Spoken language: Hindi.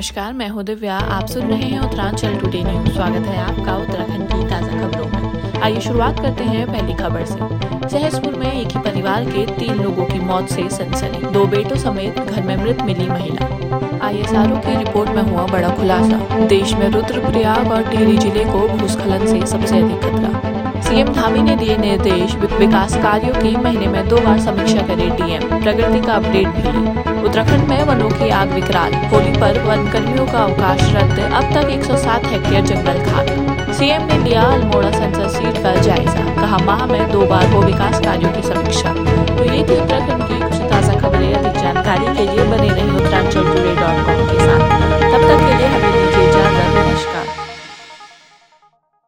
नमस्कार, मैं हूँ दिव्या। आप सुन रहे हैं उत्तरांचल टुडे न्यूज़ स्वागत है आपका उत्तराखंड की ताज़ा खबरों में। आइए शुरुआत करते हैं पहली खबर से। सहसपुर में एक ही परिवार के तीन लोगों की मौत से सनसनी। दो बेटों समेत घर में मृत मिली महिला। आईएसआरओ की रिपोर्ट में हुआ बड़ा खुलासा। देश में रुद्रप्रयाग और टिहरी ज़िले को भूस्खलन से सबसे अधिक खतरा। सीएम धामी ने दिए निर्देश। विकास कार्यों की महीने में दो बार समीक्षा करे डीएम। प्रगति का अपडेट भी। उत्तराखंड में वनों की आग विकराल। होली पर वन कर्मियों का अवकाश रद्द। अब तक 107 हेक्टेयर जंगल खाक। सीएम ने लिया अल्मोड़ा संसद सीट का जायजा। कहा, माह में दो बार हो विकास कार्यों की समीक्षा। तो ये थी उत्तराखंड की कुछ ताज़ा खबरें। अधिक जानकारी के लिए बने रहे